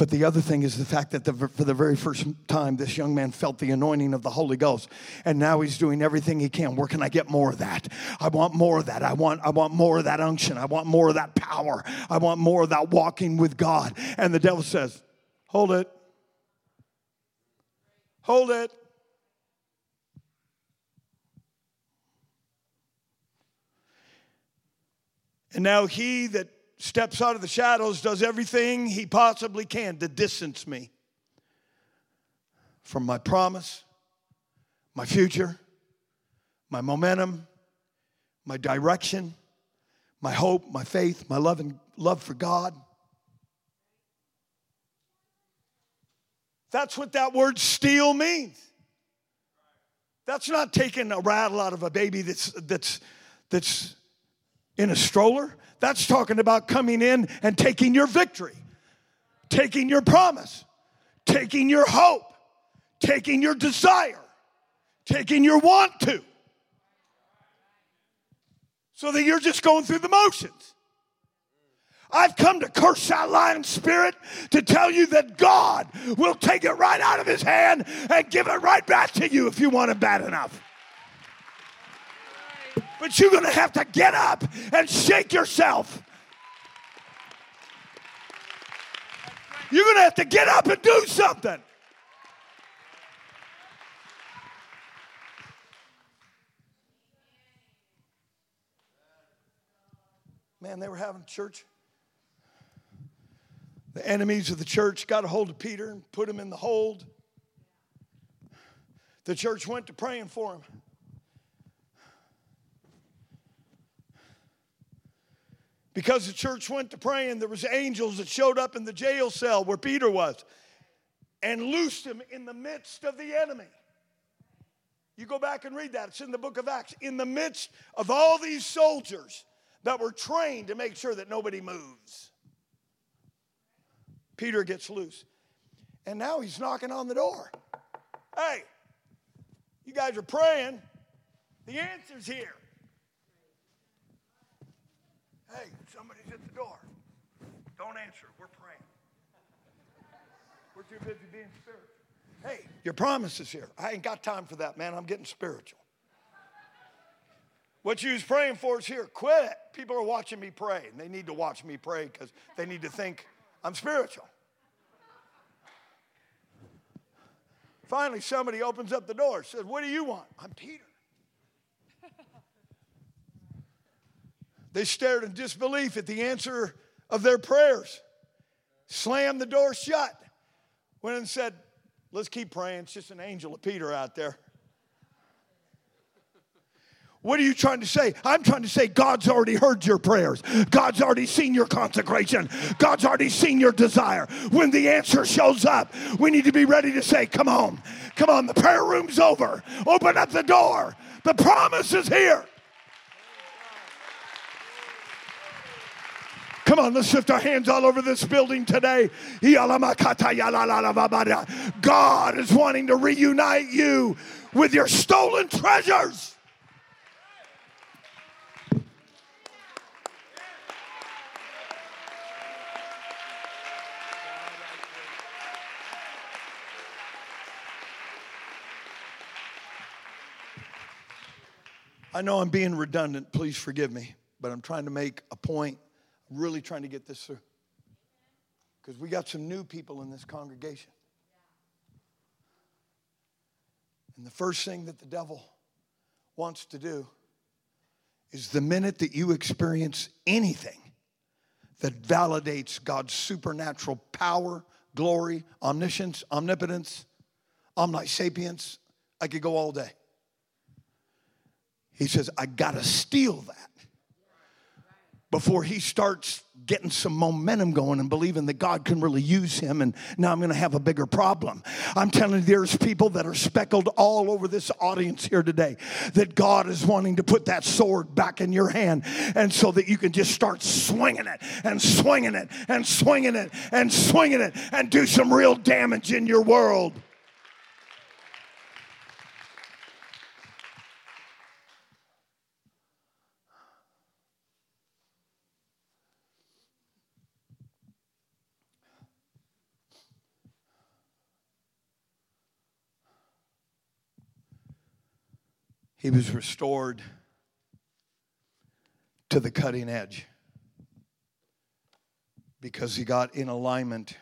Speaker 1: But the other thing is the fact that the, for the very first time, this young man felt the anointing of the Holy Ghost. And now he's doing everything he can. Where can I get more of that? I want more of that. I want, I want more of that unction. I want more of that power. I want more of that walking with God. And the devil says, Hold it. Hold it. And now he that steps out of the shadows, does everything he possibly can to distance me from my promise, my future, my momentum, my direction, my hope, my faith, my love and love for God. That's what that word steal means. That's not taking a rattle out of a baby that's that's that's in a stroller. That's talking about coming in and taking your victory, taking your promise, taking your hope, taking your desire, taking your want to. So that you're just going through the motions. I've come to curse that lying spirit to tell you that God will take it right out of his hand and give it right back to you if you want it bad enough. But you're going to have to get up and shake yourself. You're going to have to get up and do something. Man, they were having church. The enemies of the church got a hold of Peter and put him in the hold. The church went to praying for him. Because the church went to praying, there was angels that showed up in the jail cell where Peter was and loosed him in the midst of the enemy. You go back and read that. It's in the book of Acts. In the midst of all these soldiers that were trained to make sure that nobody moves. Peter gets loose. And now he's knocking on the door. Hey, you guys are praying. The answer's here. Hey, somebody's at the door. Don't answer. We're praying. We're too busy being spiritual. Hey, your promise is here. I ain't got time for that, man. I'm getting spiritual. What you was praying for is here. Quit it. People are watching me pray, and they need to watch me pray because they need to think I'm spiritual. Finally, somebody opens up the door, says, What do you want? I'm Peter. They stared in disbelief at the answer of their prayers, slammed the door shut, went and said, Let's keep praying. It's just an angel of Peter out there. What are you trying to say? I'm trying to say God's already heard your prayers. God's already seen your consecration. God's already seen your desire. When the answer shows up, we need to be ready to say, Come on, come on, the prayer room's over. Open up the door. The promise is here. Come on, let's lift our hands all over this building today. God is wanting to reunite you with your stolen treasures. I know I'm being redundant. Please forgive me. But I'm trying to make a point, really trying to get this through. Because we got some new people in this congregation. And the first thing that the devil wants to do is the minute that you experience anything that validates God's supernatural power, glory, omniscience, omnipotence, omnisapience, I could go all day. He says, I got to steal that before he starts getting some momentum going and believing that God can really use him. And now I'm going to have a bigger problem. I'm telling you, there's people that are speckled all over this audience here today that God is wanting to put that sword back in your hand. And so that you can just start swinging it and swinging it and swinging it and swinging it and do some real damage in your world. He was restored to the cutting edge because he got in alignment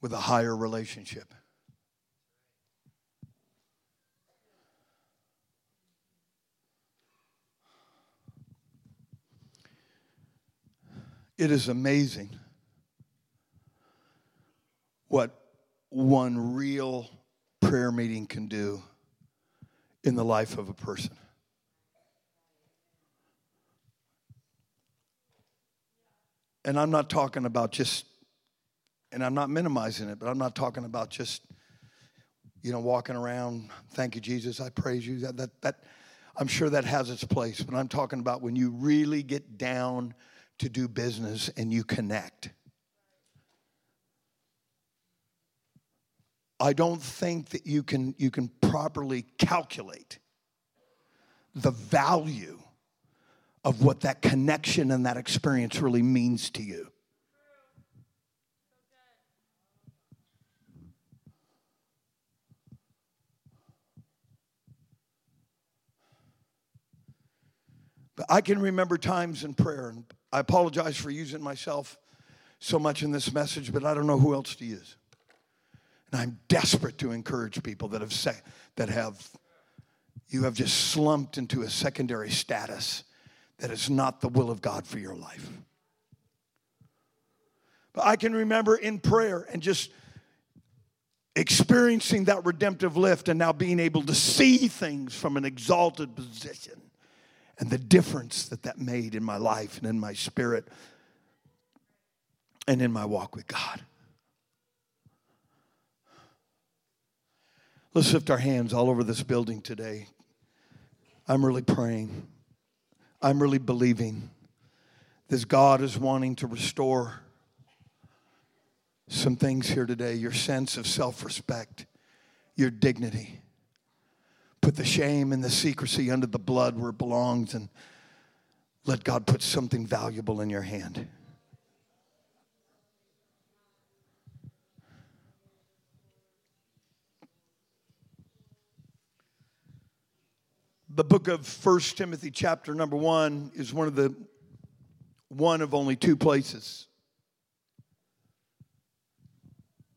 Speaker 1: with a higher relationship. It is amazing what one real prayer meeting can do in the life of a person. And I'm not talking about just, and I'm not minimizing it, but I'm not talking about just, you know, walking around, thank you, Jesus, I praise you. That, that, that I'm sure that has its place, but I'm talking about when you really get down to do business and you connect. I don't think that you can, you can properly calculate the value of what that connection and that experience really means to you. But I can remember times in prayer, and I apologize for using myself so much in this message, but I don't know who else to use. And I'm desperate to encourage people that have say, that have you have just slumped into a secondary status that is not the will of God for your life. But I can remember in prayer and just experiencing that redemptive lift and now being able to see things from an exalted position and the difference that that made in my life and in my spirit and in my walk with God. Let's lift our hands all over this building today. I'm really praying. I'm really believing this God is wanting to restore some things here today your sense of self respect, your dignity. Put the shame and the secrecy under the blood where it belongs and let God put something valuable in your hand. The book of First Timothy, chapter number one, is one of the one of only two places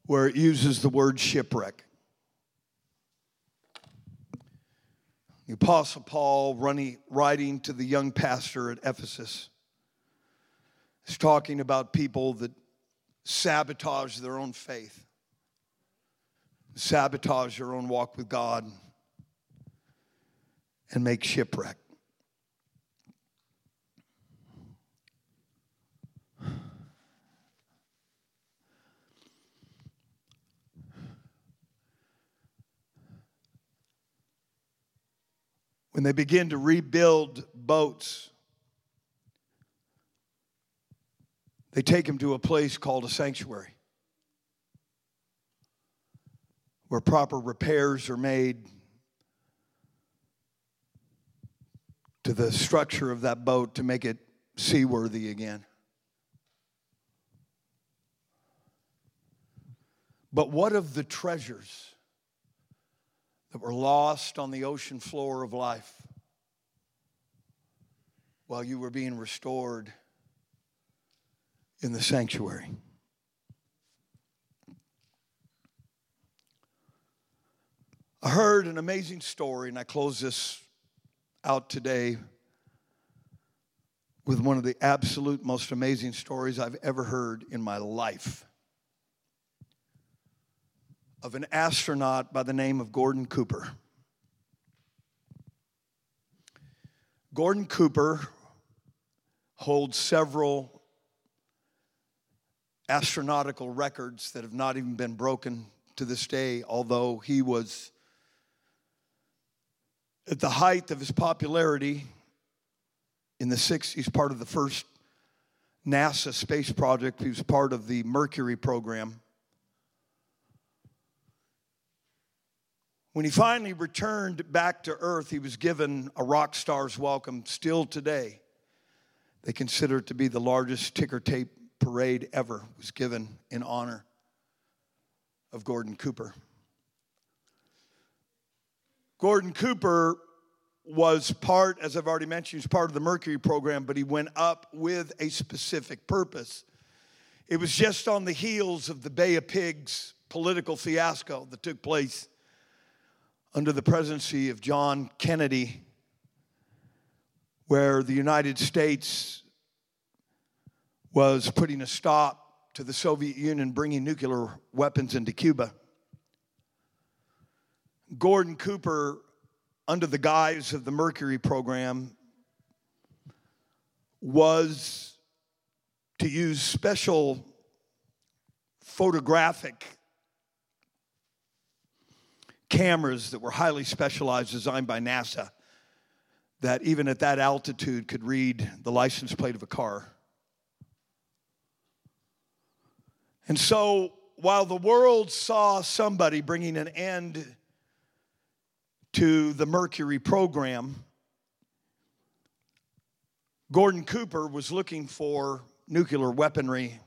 Speaker 1: where it uses the word shipwreck. The Apostle Paul, running, writing to the young pastor at Ephesus, is talking about people that sabotage their own faith, sabotage their own walk with God and make shipwreck. When they begin to rebuild boats, they take them to a place called a sanctuary where proper repairs are made to the structure of that boat to make it seaworthy again. But what of the treasures that were lost on the ocean floor of life while you were being restored in the sanctuary? I heard an amazing story, and I close this out today with one of the absolute most amazing stories I've ever heard in my life of an astronaut by the name of Gordon Cooper. Gordon Cooper holds several astronautical records that have not even been broken to this day, although he was at the height of his popularity in the 60s, part of the first NASA space project. He was part of the Mercury program. When he finally returned back to Earth, he was given a rock star's welcome. Still today, they consider it to be the largest ticker tape parade ever was given in honor of Gordon Cooper. Gordon Cooper was part, as I've already mentioned, he was part of the Mercury program, but he went up with a specific purpose. It was just on the heels of the Bay of Pigs political fiasco that took place under the presidency of John Kennedy, where the United States was putting a stop to the Soviet Union bringing nuclear weapons into Cuba. Gordon Cooper under the guise of the Mercury program was to use special photographic cameras that were highly specialized, designed by NASA, that even at that altitude could read the license plate of a car. And so, while the world saw somebody bringing an end to the Mercury program, Gordon Cooper was looking for nuclear weaponry,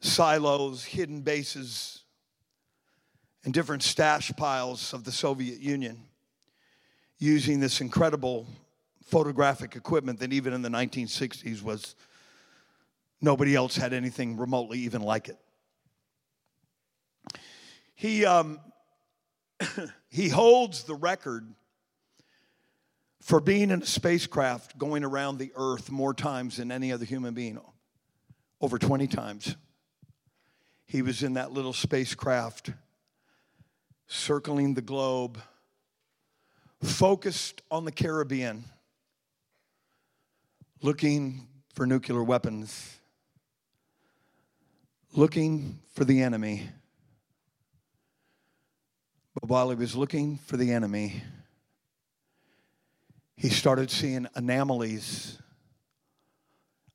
Speaker 1: silos, hidden bases, and different stash piles of the Soviet Union using this incredible photographic equipment that even in the 1960s was nobody else had anything remotely even like it. He, um, he holds the record for being in a spacecraft going around the earth more times than any other human being, over 20 times. He was in that little spacecraft circling the globe, focused on the Caribbean, looking for nuclear weapons, looking for the enemy. But while he was looking for the enemy, he started seeing anomalies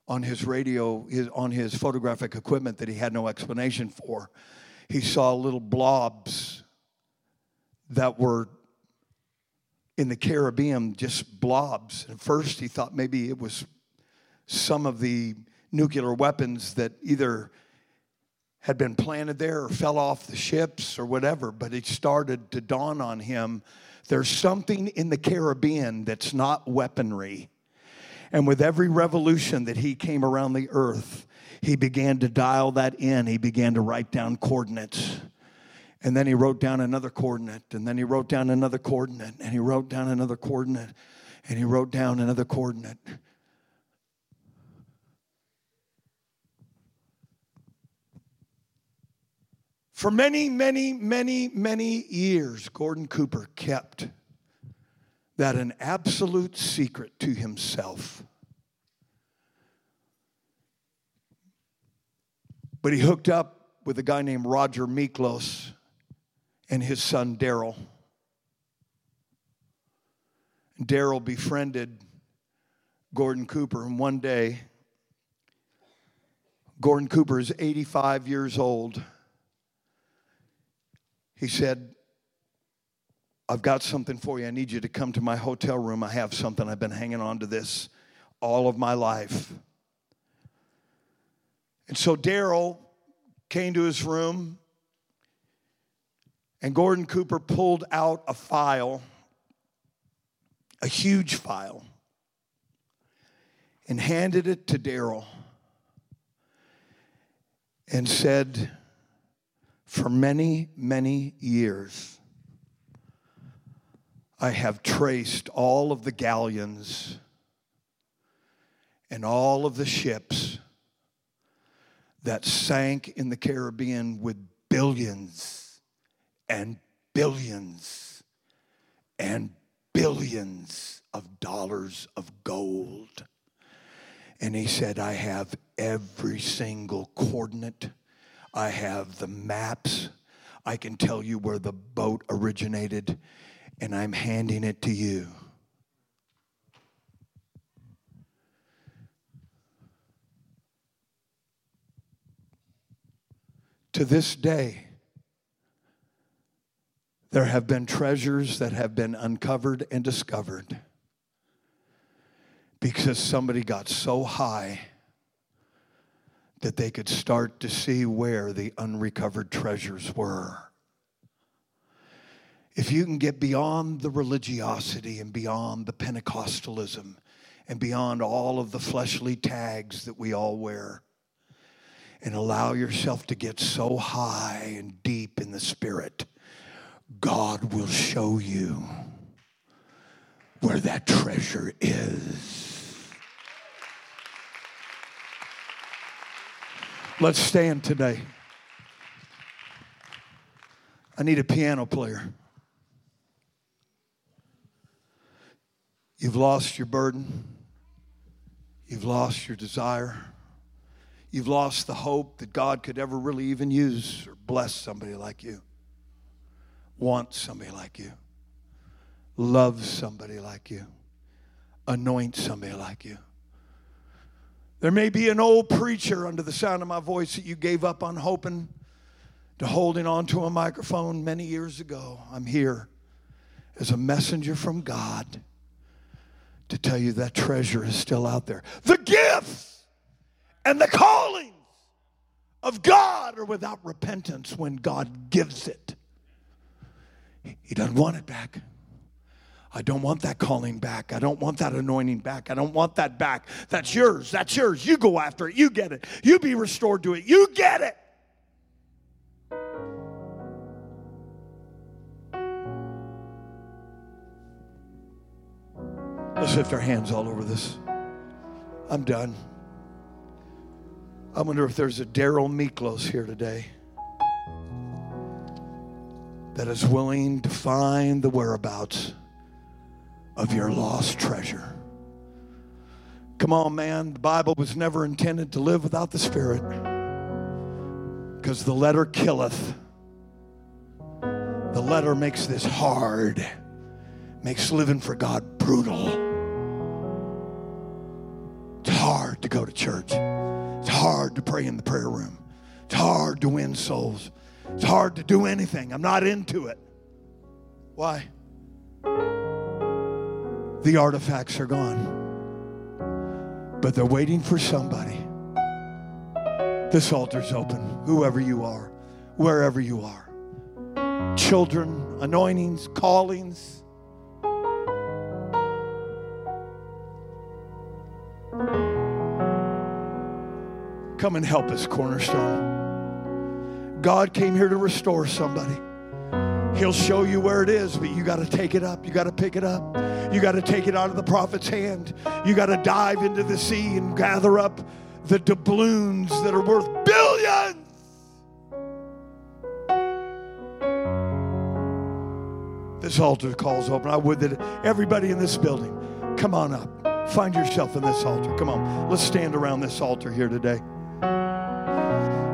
Speaker 1: on his radio, his, on his photographic equipment that he had no explanation for. He saw little blobs that were in the Caribbean, just blobs. At first, he thought maybe it was some of the nuclear weapons that either had been planted there or fell off the ships or whatever, but it started to dawn on him there's something in the Caribbean that's not weaponry. And with every revolution that he came around the earth, he began to dial that in. He began to write down coordinates. And then he wrote down another coordinate. And then he wrote down another coordinate. And he wrote down another coordinate. And he wrote down another coordinate. For many, many, many, many years, Gordon Cooper kept that an absolute secret to himself. But he hooked up with a guy named Roger Miklos and his son Darrell. Darrell befriended Gordon Cooper, and one day, Gordon Cooper is 85 years old he said, I've got something for you. I need you to come to my hotel room. I have something. I've been hanging on to this all of my life. And so Darrell came to his room, and Gordon Cooper pulled out a file, a huge file, and handed it to Darrell and said, for many, many years, I have traced all of the galleons and all of the ships that sank in the Caribbean with billions and billions and billions of dollars of gold. And he said, I have every single coordinate I have the maps. I can tell you where the boat originated, and I'm handing it to you. To this day, there have been treasures that have been uncovered and discovered because somebody got so high that they could start to see where the unrecovered treasures were. If you can get beyond the religiosity and beyond the Pentecostalism and beyond all of the fleshly tags that we all wear, and allow yourself to get so high and deep in the Spirit, God will show you where that treasure is. Let's stand today. I need a piano player. You've lost your burden. You've lost your desire. You've lost the hope that God could ever really even use or bless somebody like you, want somebody like you, love somebody like you, anoint somebody like you. There may be an old preacher under the sound of my voice that you gave up on hoping to holding on to a microphone many years ago. I'm here as a messenger from God to tell you that treasure is still out there. The gifts and the callings of God are without repentance when God gives it. He doesn't want it back. I don't want that calling back. I don't want that anointing back. I don't want that back. That's yours. That's yours. You go after it. You get it. You be restored to it. You get it. Let's lift our hands all over this. I'm done. I wonder if there's a Darrell Miklos here today that is willing to find the whereabouts of your lost treasure. Come on, man. The Bible was never intended to live without the Spirit because the letter killeth. The letter makes this hard, makes living for God brutal. It's hard to go to church, it's hard to pray in the prayer room, it's hard to win souls, it's hard to do anything. I'm not into it. Why? The artifacts are gone. But they're waiting for somebody. This altar's open, whoever you are, wherever you are. Children, anointings, callings. Come and help us, Cornerstone. God came here to restore somebody. He'll show you where it is, but you got to take it up. You got to pick it up. You got to take it out of the prophet's hand. You got to dive into the sea and gather up the doubloons that are worth billions. This altar calls open. I would that everybody in this building, come on up. Find yourself in this altar. Come on. Let's stand around this altar here today.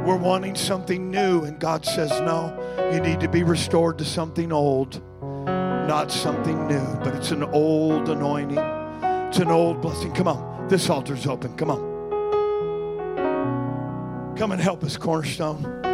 Speaker 1: We're wanting something new, and God says, No, you need to be restored to something old, not something new, but it's an old anointing. It's an old blessing. Come on. This altar's open. Come on. Come and help us, Cornerstone.